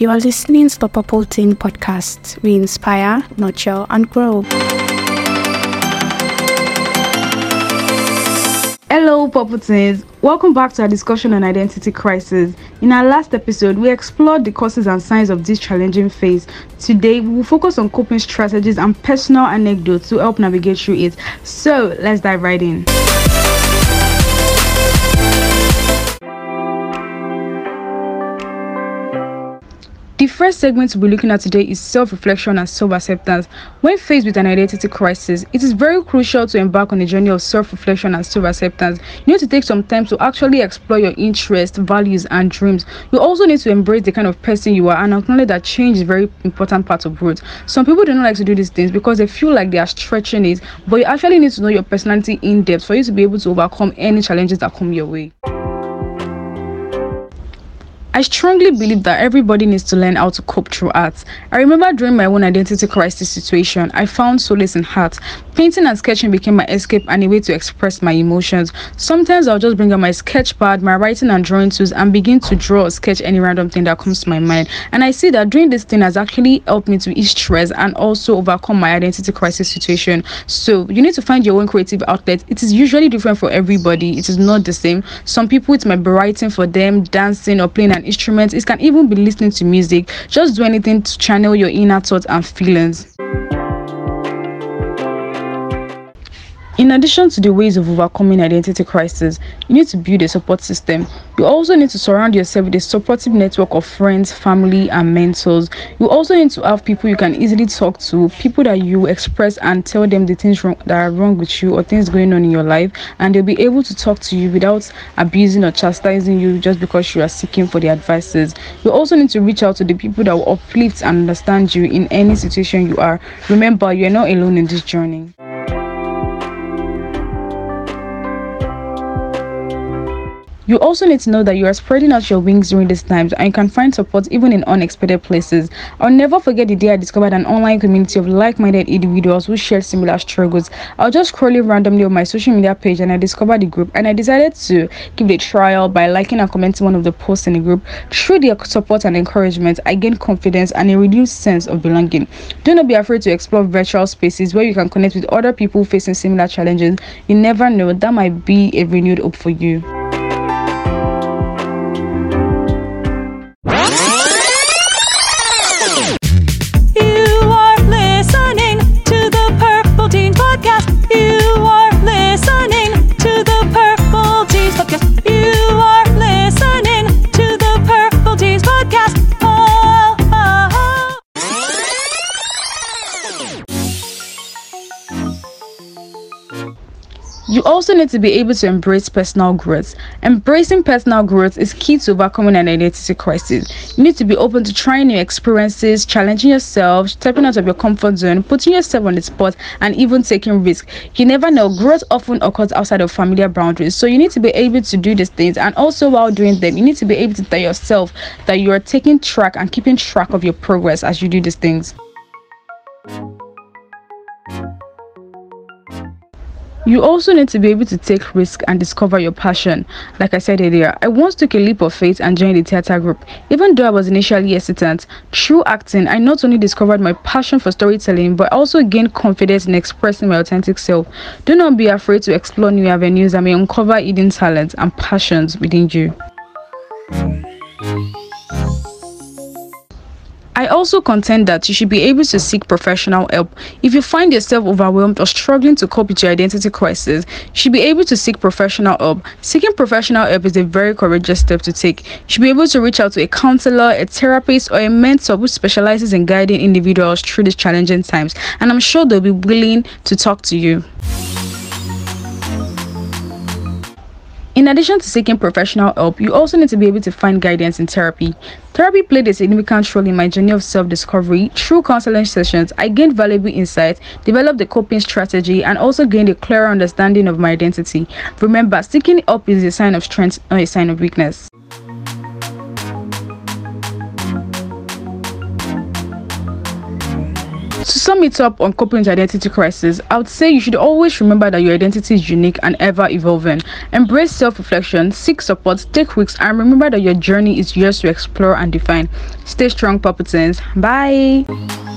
You are listening to the Purple Teen Podcast. We inspire, nurture, and grow. Hello, Purple Teens. Welcome back to our discussion on identity crisis. In our last episode, we explored the causes and signs of this challenging phase. Today, we will focus on coping strategies and personal anecdotes to help navigate through it. So, let's dive right in. The first segment we'll be looking at today is self reflection and self acceptance. When faced with an identity crisis, it is very crucial to embark on a journey of self reflection and self acceptance. You need to take some time to actually explore your interests, values, and dreams. You also need to embrace the kind of person you are and acknowledge that change is a very important part of growth. Some people do not like to do these things because they feel like they are stretching it, but you actually need to know your personality in depth for you to be able to overcome any challenges that come your way. I strongly believe that everybody needs to learn how to cope through art. I remember during my own identity crisis situation, I found solace in art. Painting and sketching became my escape and a way to express my emotions. Sometimes I'll just bring out my sketch pad, my writing and drawing tools, and begin to draw or sketch any random thing that comes to my mind. And I see that doing this thing has actually helped me to ease stress and also overcome my identity crisis situation. So you need to find your own creative outlet. It is usually different for everybody, it is not the same. Some people, it might be writing for them, dancing, or playing an instruments it can even be listening to music. Just do anything to channel your inner thoughts and feelings In addition to the ways of overcoming identity crisis, you need to build a support system. You also need to surround yourself with a supportive network of friends, family, and mentors. You also need to have people you can easily talk to, people that you express and tell them the things wrong, that are wrong with you or things going on in your life, and they'll be able to talk to you without abusing or chastising you just because you are seeking for the advices. You also need to reach out to the people that will uplift and understand you in any situation you are. Remember, you are not alone in this journey. You also need to know that you are spreading out your wings during these times and you can find support even in unexpected places. I'll never forget the day I discovered an online community of like minded individuals who shared similar struggles. I was just scrolling randomly on my social media page and I discovered the group and I decided to give it a trial by liking and commenting one of the posts in the group. Through their support and encouragement, I gained confidence and a renewed sense of belonging. Do not be afraid to explore virtual spaces where you can connect with other people facing similar challenges. You never know, that might be a renewed hope for you. You also need to be able to embrace personal growth. Embracing personal growth is key to overcoming an identity crisis. You need to be open to trying new experiences, challenging yourself, stepping out of your comfort zone, putting yourself on the spot, and even taking risks. You never know, growth often occurs outside of familiar boundaries. So you need to be able to do these things, and also while doing them, you need to be able to tell yourself that you are taking track and keeping track of your progress as you do these things. You also need to be able to take risks and discover your passion. Like I said earlier, I once took a leap of faith and joined the theatre group. Even though I was initially hesitant, through acting, I not only discovered my passion for storytelling, but also gained confidence in expressing my authentic self. Do not be afraid to explore new avenues that may uncover hidden talents and passions within you. I also contend that you should be able to seek professional help. If you find yourself overwhelmed or struggling to cope with your identity crisis, you should be able to seek professional help. Seeking professional help is a very courageous step to take. You should be able to reach out to a counselor, a therapist, or a mentor who specializes in guiding individuals through these challenging times, and I'm sure they'll be willing to talk to you. In addition to seeking professional help, you also need to be able to find guidance in therapy. Therapy played a significant role in my journey of self discovery. Through counseling sessions, I gained valuable insights, developed a coping strategy, and also gained a clearer understanding of my identity. Remember, seeking help is a sign of strength, not a sign of weakness. To sum it up on coping with identity crisis, I would say you should always remember that your identity is unique and ever evolving. Embrace self reflection, seek support, take risks, and remember that your journey is yours to explore and define. Stay strong, Purple Teens. Bye.